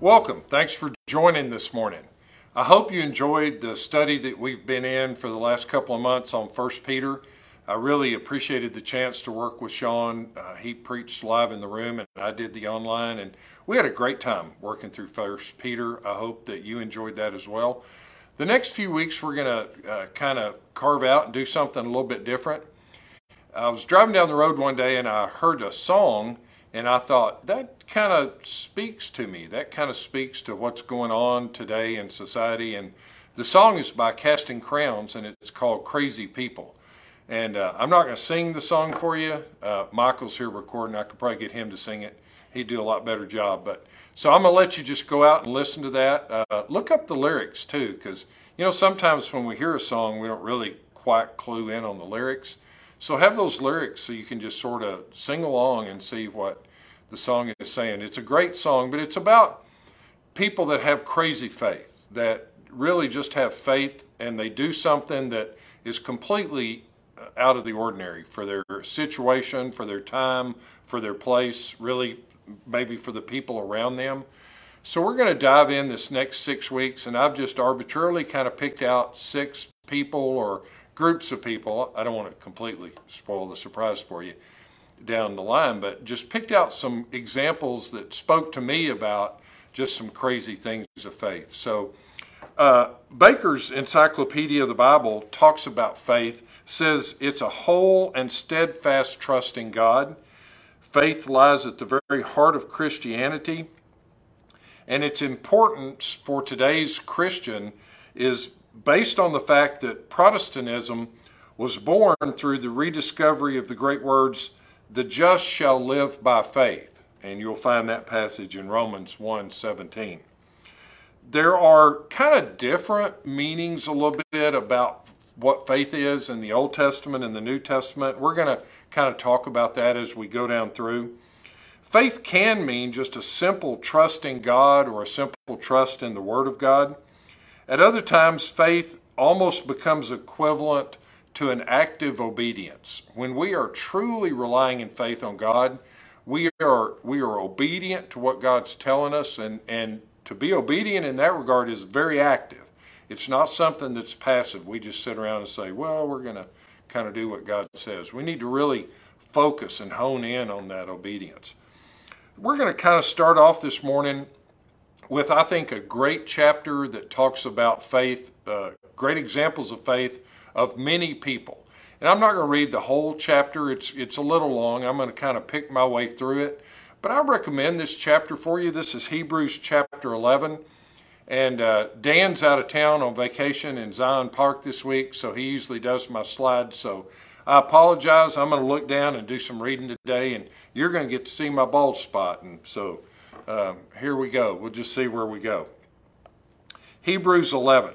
Welcome. Thanks for joining this morning. I hope you enjoyed the study that we've been in for the last couple of months on 1 Peter. I really appreciated the chance to work with Sean. Uh, he preached live in the room and I did the online, and we had a great time working through 1 Peter. I hope that you enjoyed that as well. The next few weeks, we're going to uh, kind of carve out and do something a little bit different. I was driving down the road one day and I heard a song and I thought, that kind of speaks to me. That kind of speaks to what's going on today in society. And the song is by Casting Crowns, and it's called Crazy People. And uh, I'm not going to sing the song for you. Uh, Michael's here recording. I could probably get him to sing it. He'd do a lot better job. But so I'm going to let you just go out and listen to that. Uh, look up the lyrics too, because you know sometimes when we hear a song, we don't really quite clue in on the lyrics. So have those lyrics so you can just sort of sing along and see what the song is saying. It's a great song, but it's about people that have crazy faith, that really just have faith and they do something that is completely uh, out of the ordinary for their situation, for their time, for their place, really maybe for the people around them. So we're going to dive in this next six weeks, and I've just arbitrarily kind of picked out six people or groups of people. I don't want to completely spoil the surprise for you down the line, but just picked out some examples that spoke to me about just some crazy things of faith. So, uh, Baker's Encyclopedia of the Bible talks about faith, says it's a whole and steadfast trust in God. Faith lies at the very heart of Christianity, and its importance for today's Christian is based on the fact that Protestantism was born through the rediscovery of the great words, the just shall live by faith. And you'll find that passage in Romans 1 17. There are kind of different meanings a little bit about what faith is in the Old Testament and the New Testament. We're going to kind of talk about that as we go down through. Faith can mean just a simple trust in God or a simple trust in the Word of God. At other times, faith almost becomes equivalent to an active obedience. When we are truly relying in faith on God, we are we are obedient to what God's telling us and and to be obedient in that regard is very active. It's not something that's passive. We just sit around and say, "Well, we're going to kind of do what God says." We need to really focus and hone in on that obedience. We're going to kind of start off this morning with, I think, a great chapter that talks about faith, uh, great examples of faith of many people. And I'm not going to read the whole chapter, it's, it's a little long. I'm going to kind of pick my way through it. But I recommend this chapter for you. This is Hebrews chapter 11. And uh, Dan's out of town on vacation in Zion Park this week, so he usually does my slides. So I apologize. I'm going to look down and do some reading today, and you're going to get to see my bald spot. And so um, here we go. We'll just see where we go. Hebrews 11.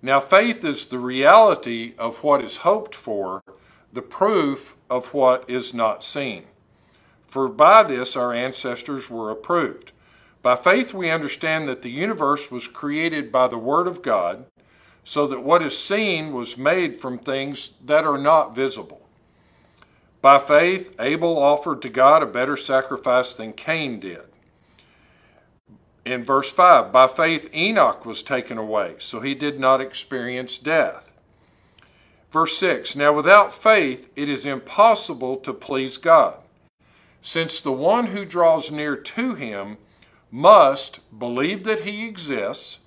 Now, faith is the reality of what is hoped for, the proof of what is not seen. For by this our ancestors were approved. By faith, we understand that the universe was created by the Word of God, so that what is seen was made from things that are not visible. By faith, Abel offered to God a better sacrifice than Cain did in verse 5 by faith enoch was taken away so he did not experience death. Verse 6 now without faith it is impossible to please god since the one who draws near to him must believe that he exists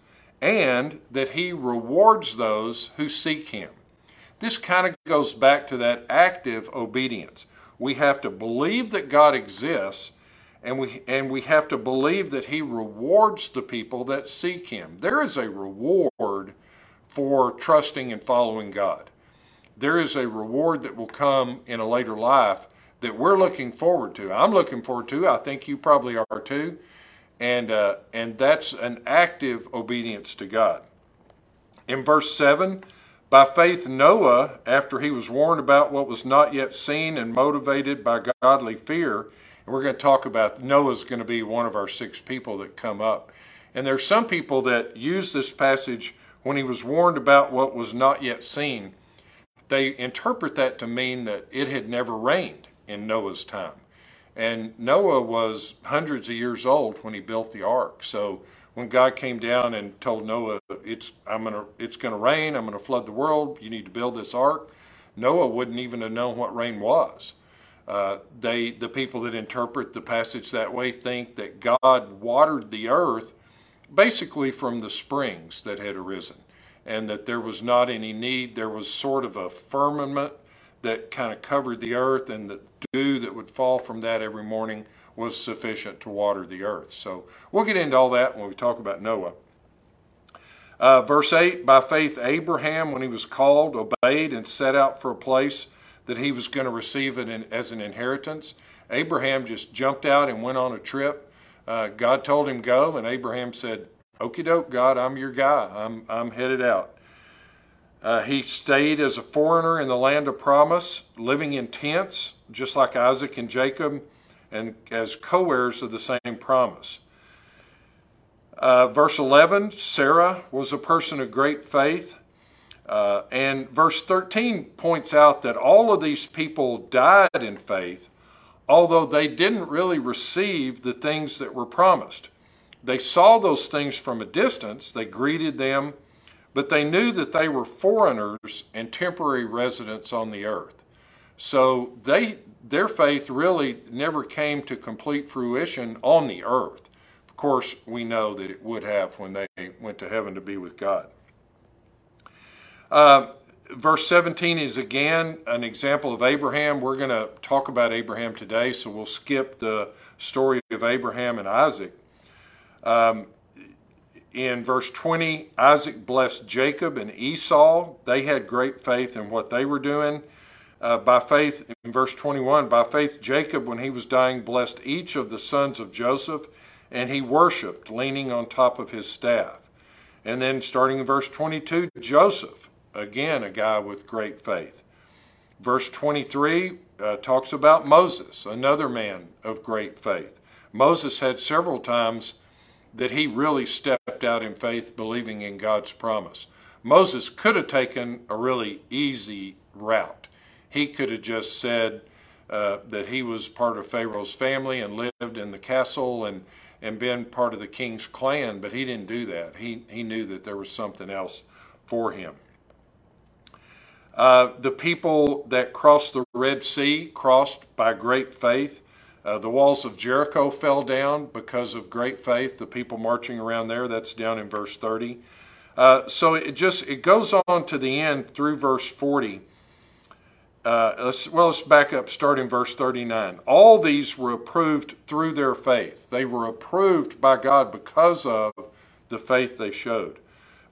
and that he rewards those who seek him. This kind of goes back to that active obedience. We have to believe that god exists and we and we have to believe that he rewards the people that seek him. There is a reward for trusting and following god. There is a reward that will come in a later life that we're looking forward to. I'm looking forward to. I think you probably are too. And uh, and that's an active obedience to god. In verse 7 by faith noah after he was warned about what was not yet seen and motivated by godly fear we're going to talk about Noah's going to be one of our six people that come up. And there's some people that use this passage when he was warned about what was not yet seen. They interpret that to mean that it had never rained in Noah's time. And Noah was hundreds of years old when he built the ark. So when God came down and told Noah, "It's I'm gonna it's gonna rain. I'm gonna flood the world. You need to build this ark," Noah wouldn't even have known what rain was. Uh, they the people that interpret the passage that way think that God watered the earth basically from the springs that had arisen, and that there was not any need. There was sort of a firmament that kind of covered the earth, and the dew that would fall from that every morning was sufficient to water the earth. So we'll get into all that when we talk about Noah. Uh, verse 8 By faith, Abraham, when he was called, obeyed and set out for a place that he was going to receive it in, as an inheritance. Abraham just jumped out and went on a trip. Uh, God told him go, and Abraham said, Okie doke, God, I'm your guy. I'm, I'm headed out. Uh, he stayed as a foreigner in the land of promise, living in tents, just like Isaac and Jacob and as co heirs of the same promise. Uh, verse 11 Sarah was a person of great faith. Uh, and verse 13 points out that all of these people died in faith, although they didn't really receive the things that were promised. They saw those things from a distance, they greeted them, but they knew that they were foreigners and temporary residents on the earth. So they their faith really never came to complete fruition on the earth. Of course, we know that it would have when they went to heaven to be with God. Uh, verse 17 is again an example of Abraham. We're going to talk about Abraham today, so we'll skip the story of Abraham and Isaac. Um, in verse 20, Isaac blessed Jacob and Esau. They had great faith in what they were doing. Uh, by faith, in verse 21, by faith, Jacob, when he was dying, blessed each of the sons of Joseph, and he worshiped, leaning on top of his staff. And then, starting in verse 22, Joseph, again, a guy with great faith. Verse 23 uh, talks about Moses, another man of great faith. Moses had several times that he really stepped out in faith, believing in God's promise. Moses could have taken a really easy route he could have just said uh, that he was part of Pharaoh's family and lived in the castle and, and been part of the king's clan, but he didn't do that. He, he knew that there was something else for him. Uh, the people that crossed the Red Sea crossed by great faith. Uh, the walls of Jericho fell down because of great faith. The people marching around there, that's down in verse 30. Uh, so it just it goes on to the end through verse 40 uh, let's, well, let's back up, start in verse 39. All these were approved through their faith. They were approved by God because of the faith they showed.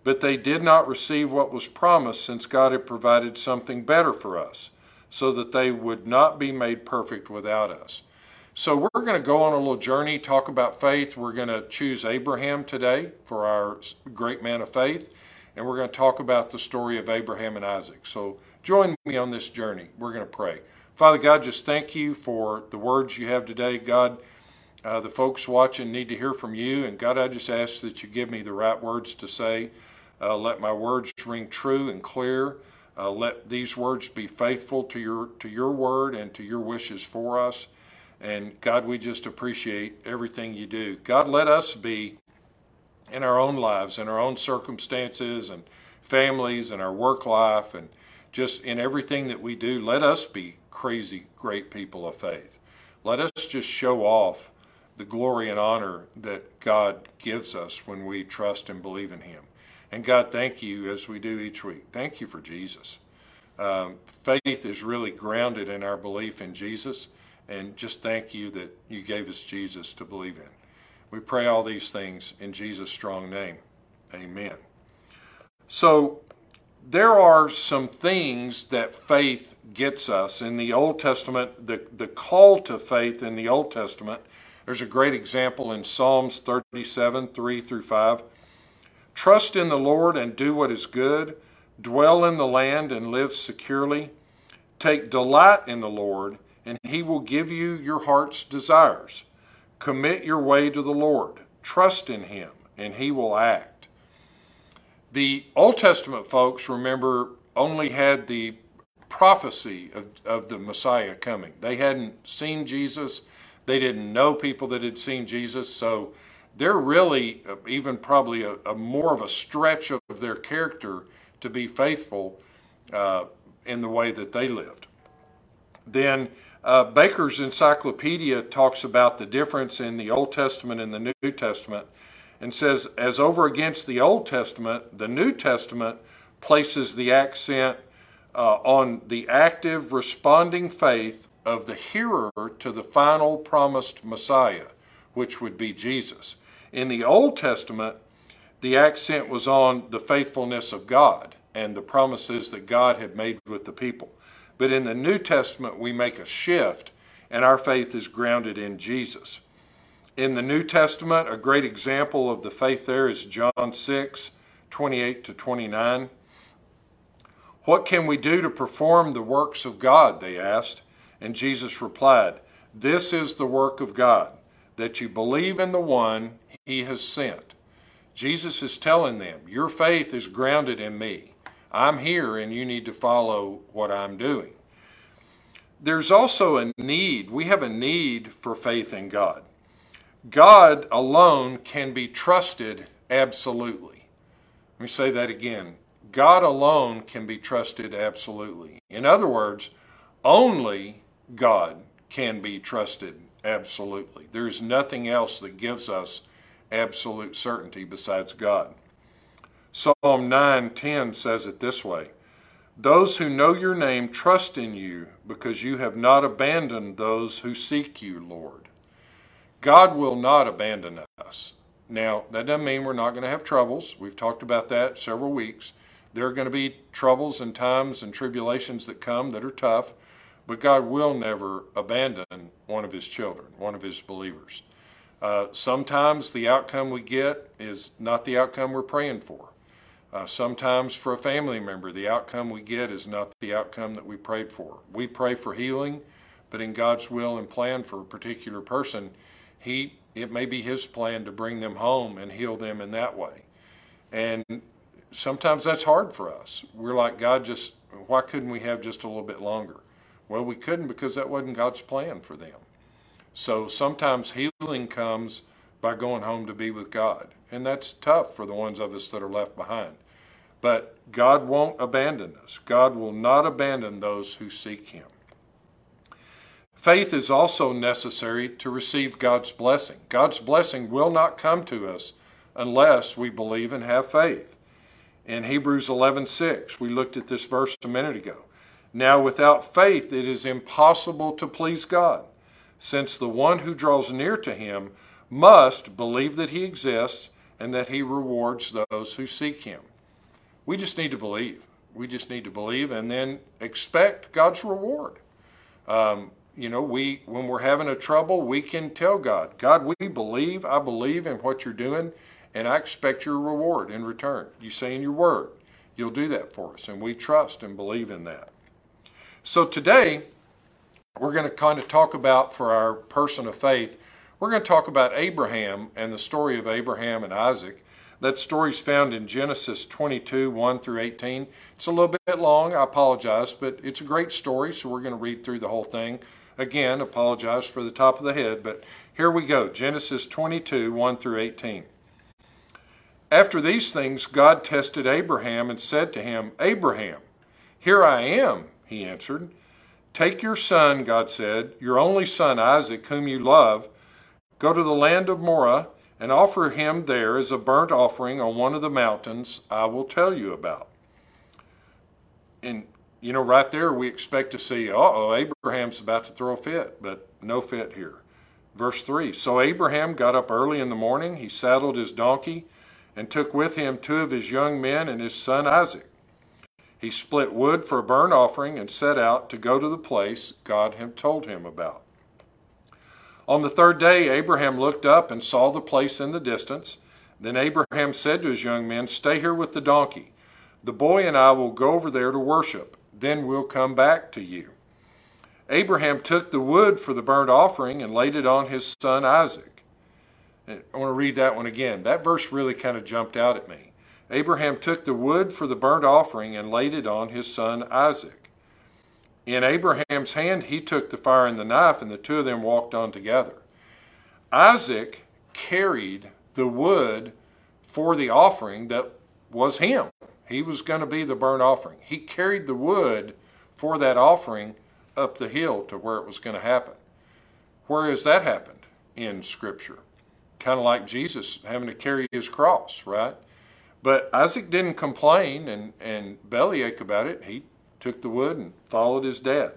But they did not receive what was promised since God had provided something better for us, so that they would not be made perfect without us. So we're going to go on a little journey, talk about faith. We're going to choose Abraham today for our great man of faith, and we're going to talk about the story of Abraham and Isaac. So Join me on this journey. We're going to pray. Father God, just thank you for the words you have today. God, uh, the folks watching need to hear from you. And God, I just ask that you give me the right words to say. Uh, let my words ring true and clear. Uh, let these words be faithful to your to your word and to your wishes for us. And God, we just appreciate everything you do. God, let us be in our own lives, in our own circumstances and families and our work life and just in everything that we do, let us be crazy great people of faith. Let us just show off the glory and honor that God gives us when we trust and believe in Him. And God, thank you as we do each week. Thank you for Jesus. Um, faith is really grounded in our belief in Jesus, and just thank you that you gave us Jesus to believe in. We pray all these things in Jesus' strong name. Amen. So, there are some things that faith gets us. In the Old Testament, the, the call to faith in the Old Testament, there's a great example in Psalms 37 3 through 5. Trust in the Lord and do what is good, dwell in the land and live securely. Take delight in the Lord, and he will give you your heart's desires. Commit your way to the Lord, trust in him, and he will act. The Old Testament folks, remember, only had the prophecy of, of the Messiah coming. They hadn't seen Jesus, They didn't know people that had seen Jesus, so they're really uh, even probably a, a more of a stretch of their character to be faithful uh, in the way that they lived. Then uh, Baker's Encyclopedia talks about the difference in the Old Testament and the New Testament and says, as over against the Old Testament, the New Testament places the accent uh, on the active responding faith of the hearer to the final promised Messiah, which would be Jesus. In the Old Testament, the accent was on the faithfulness of God and the promises that God had made with the people. But in the New Testament, we make a shift, and our faith is grounded in Jesus. In the New Testament, a great example of the faith there is John 6 28 to 29. What can we do to perform the works of God? They asked. And Jesus replied, This is the work of God, that you believe in the one he has sent. Jesus is telling them, Your faith is grounded in me. I'm here and you need to follow what I'm doing. There's also a need, we have a need for faith in God. God alone can be trusted absolutely. Let me say that again. God alone can be trusted absolutely. In other words, only God can be trusted absolutely. There's nothing else that gives us absolute certainty besides God. Psalm 9:10 says it this way: Those who know your name trust in you because you have not abandoned those who seek you, Lord. God will not abandon us. Now, that doesn't mean we're not going to have troubles. We've talked about that several weeks. There are going to be troubles and times and tribulations that come that are tough, but God will never abandon one of his children, one of his believers. Uh, sometimes the outcome we get is not the outcome we're praying for. Uh, sometimes for a family member, the outcome we get is not the outcome that we prayed for. We pray for healing, but in God's will and plan for a particular person, He it may be His plan to bring them home and heal them in that way. And sometimes that's hard for us. We're like, God, just why couldn't we have just a little bit longer? Well, we couldn't because that wasn't God's plan for them. So sometimes healing comes by going home to be with God. And that's tough for the ones of us that are left behind. But God won't abandon us. God will not abandon those who seek Him. Faith is also necessary to receive God's blessing. God's blessing will not come to us unless we believe and have faith. In Hebrews 11:6, we looked at this verse a minute ago. Now without faith it is impossible to please God since the one who draws near to him must believe that he exists and that he rewards those who seek him. We just need to believe. We just need to believe and then expect God's reward. Um, you know, we when we're having a trouble, we can tell God, God, we believe, I believe in what you're doing, and I expect your reward in return. You say in your word, you'll do that for us, and we trust and believe in that. So today, we're going to kind of talk about for our person of faith, we're going to talk about Abraham and the story of Abraham and Isaac. That story is found in Genesis 22, 1 through 18. It's a little bit long, I apologize, but it's a great story, so we're going to read through the whole thing. Again, apologize for the top of the head, but here we go Genesis 22, 1 through 18. After these things, God tested Abraham and said to him, Abraham, here I am, he answered. Take your son, God said, your only son Isaac, whom you love, go to the land of Moriah and offer him there as a burnt offering on one of the mountains I will tell you about. And, you know, right there we expect to see, uh oh, Abraham's about to throw a fit, but no fit here. Verse 3 So Abraham got up early in the morning, he saddled his donkey, and took with him two of his young men and his son Isaac. He split wood for a burnt offering and set out to go to the place God had told him about. On the third day, Abraham looked up and saw the place in the distance. Then Abraham said to his young men, Stay here with the donkey. The boy and I will go over there to worship. Then we'll come back to you. Abraham took the wood for the burnt offering and laid it on his son Isaac. I want to read that one again. That verse really kind of jumped out at me. Abraham took the wood for the burnt offering and laid it on his son Isaac. in Abraham's hand, he took the fire and the knife, and the two of them walked on together. Isaac carried the wood for the offering that was him. He was going to be the burnt offering. He carried the wood for that offering up the hill to where it was going to happen. Where has that happened in Scripture? Kind of like Jesus having to carry his cross, right? But Isaac didn't complain and, and bellyache about it. He took the wood and followed his dad.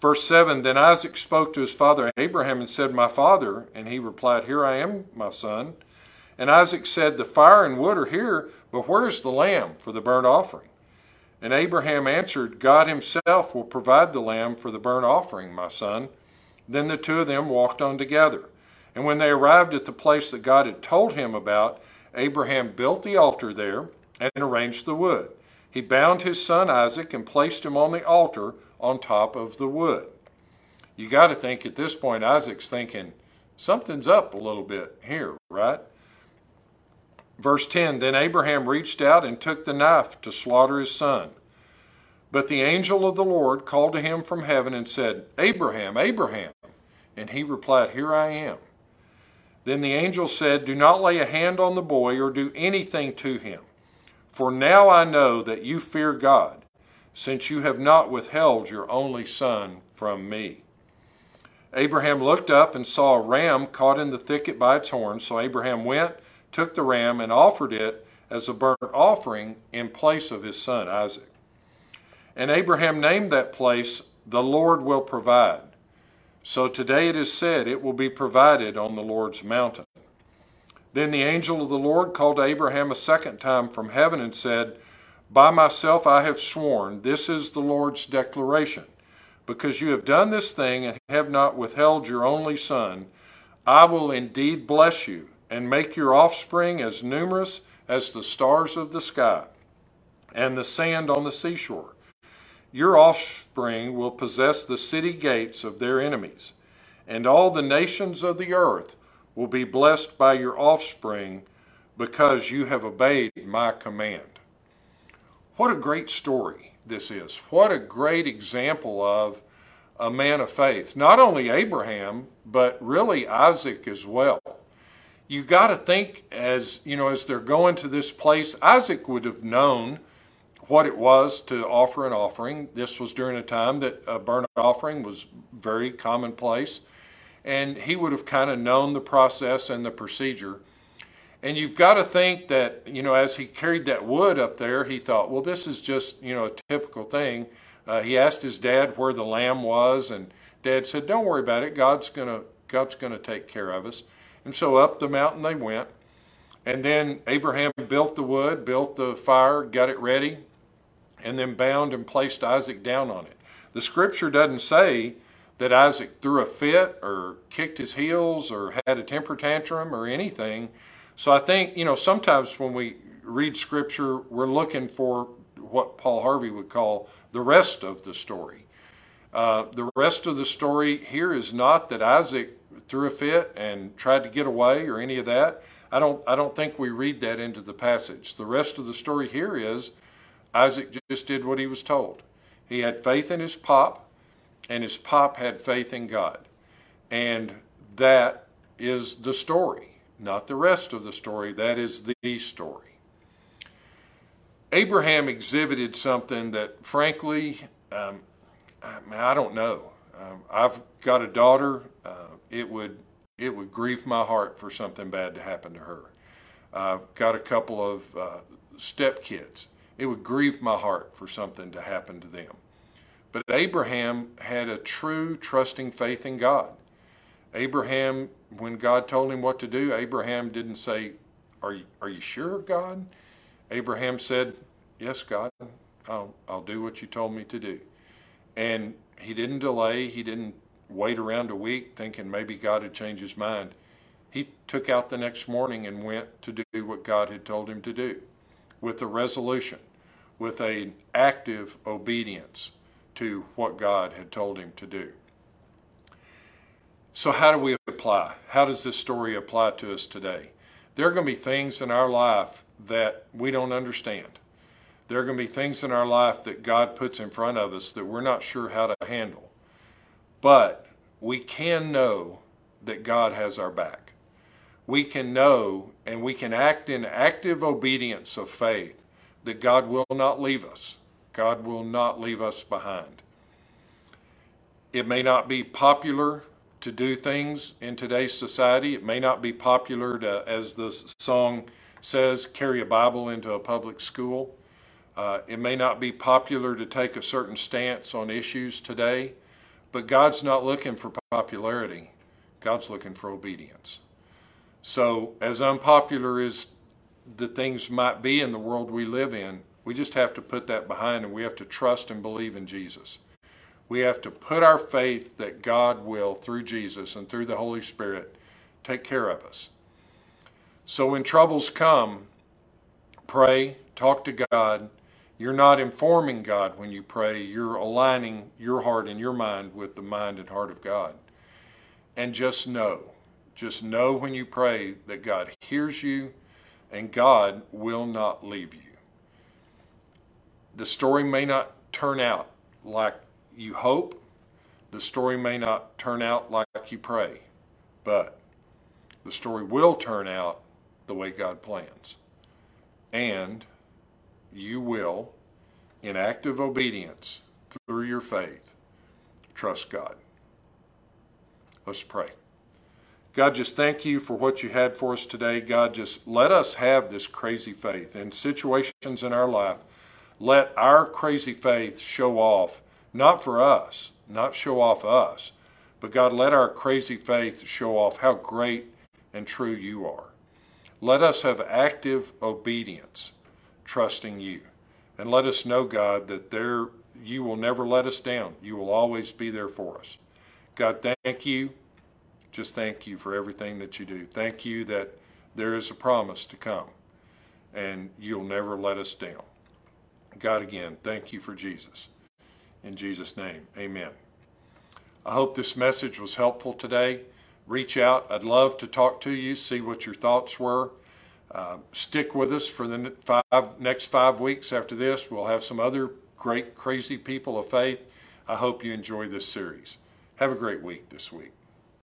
Verse 7 Then Isaac spoke to his father Abraham and said, My father. And he replied, Here I am, my son. And Isaac said, The fire and wood are here, but where is the lamb for the burnt offering? And Abraham answered, God himself will provide the lamb for the burnt offering, my son. Then the two of them walked on together. And when they arrived at the place that God had told him about, Abraham built the altar there and arranged the wood. He bound his son Isaac and placed him on the altar on top of the wood. You got to think at this point, Isaac's thinking, something's up a little bit here, right? Verse 10 Then Abraham reached out and took the knife to slaughter his son. But the angel of the Lord called to him from heaven and said, Abraham, Abraham. And he replied, Here I am. Then the angel said, Do not lay a hand on the boy or do anything to him. For now I know that you fear God, since you have not withheld your only son from me. Abraham looked up and saw a ram caught in the thicket by its horns. So Abraham went, took the ram, and offered it as a burnt offering in place of his son Isaac. And Abraham named that place, The Lord will provide. So today it is said, It will be provided on the Lord's mountain. Then the angel of the Lord called Abraham a second time from heaven and said, By myself I have sworn, this is the Lord's declaration. Because you have done this thing and have not withheld your only son, I will indeed bless you and make your offspring as numerous as the stars of the sky and the sand on the seashore. Your offspring will possess the city gates of their enemies, and all the nations of the earth will be blessed by your offspring because you have obeyed my command. What a great story this is. What a great example of a man of faith. Not only Abraham, but really Isaac as well. You got to think as, you know, as they're going to this place, Isaac would have known what it was to offer an offering. This was during a time that a burnt offering was very commonplace, and he would have kind of known the process and the procedure. And you've got to think that, you know, as he carried that wood up there, he thought, well, this is just, you know, a typical thing. Uh, he asked his dad where the lamb was, and dad said, don't worry about it. God's going to God's going to take care of us. And so up the mountain they went. And then Abraham built the wood, built the fire, got it ready, and then bound and placed Isaac down on it. The scripture doesn't say that Isaac threw a fit or kicked his heels or had a temper tantrum or anything. So I think, you know, sometimes when we read scripture, we're looking for what Paul Harvey would call the rest of the story. Uh, the rest of the story here is not that Isaac threw a fit and tried to get away or any of that. I don't, I don't think we read that into the passage. The rest of the story here is Isaac just did what he was told. He had faith in his pop, and his pop had faith in God. And that is the story, not the rest of the story. That is the story. Abraham exhibited something that, frankly, um, I don't know. Um, I've got a daughter. Uh, it would it would grieve my heart for something bad to happen to her. I've got a couple of uh, stepkids it would grieve my heart for something to happen to them. But Abraham had a true trusting faith in God. Abraham, when God told him what to do, Abraham didn't say, Are you, are you sure, God? Abraham said, Yes, God, I'll, I'll do what you told me to do. And he didn't delay, he didn't wait around a week thinking maybe God had changed his mind. He took out the next morning and went to do what God had told him to do with a resolution, with an active obedience to what God had told him to do. So, how do we apply? How does this story apply to us today? There are going to be things in our life that we don't understand. There are going to be things in our life that God puts in front of us that we're not sure how to handle. But we can know that God has our back. We can know and we can act in active obedience of faith that God will not leave us. God will not leave us behind. It may not be popular to do things in today's society. It may not be popular to, as the song says, carry a Bible into a public school. Uh, it may not be popular to take a certain stance on issues today, but God's not looking for popularity. God's looking for obedience. So, as unpopular as the things might be in the world we live in, we just have to put that behind and we have to trust and believe in Jesus. We have to put our faith that God will, through Jesus and through the Holy Spirit, take care of us. So when troubles come, pray, talk to God. You're not informing God when you pray, you're aligning your heart and your mind with the mind and heart of God. And just know, just know when you pray that God hears you and God will not leave you. The story may not turn out like you hope, the story may not turn out like you pray, but the story will turn out the way God plans. And you will, in active obedience through your faith, trust God. Let's pray. God, just thank you for what you had for us today. God, just let us have this crazy faith. In situations in our life, let our crazy faith show off, not for us, not show off us, but God, let our crazy faith show off how great and true you are. Let us have active obedience, trusting you. And let us know, God, that there you will never let us down. You will always be there for us. God, thank you. Just thank you for everything that you do. Thank you that there is a promise to come and you'll never let us down. God, again, thank you for Jesus. In Jesus' name, amen. I hope this message was helpful today. Reach out. I'd love to talk to you, see what your thoughts were. Uh, stick with us for the five, next five weeks after this. We'll have some other great, crazy people of faith. I hope you enjoy this series. Have a great week this week.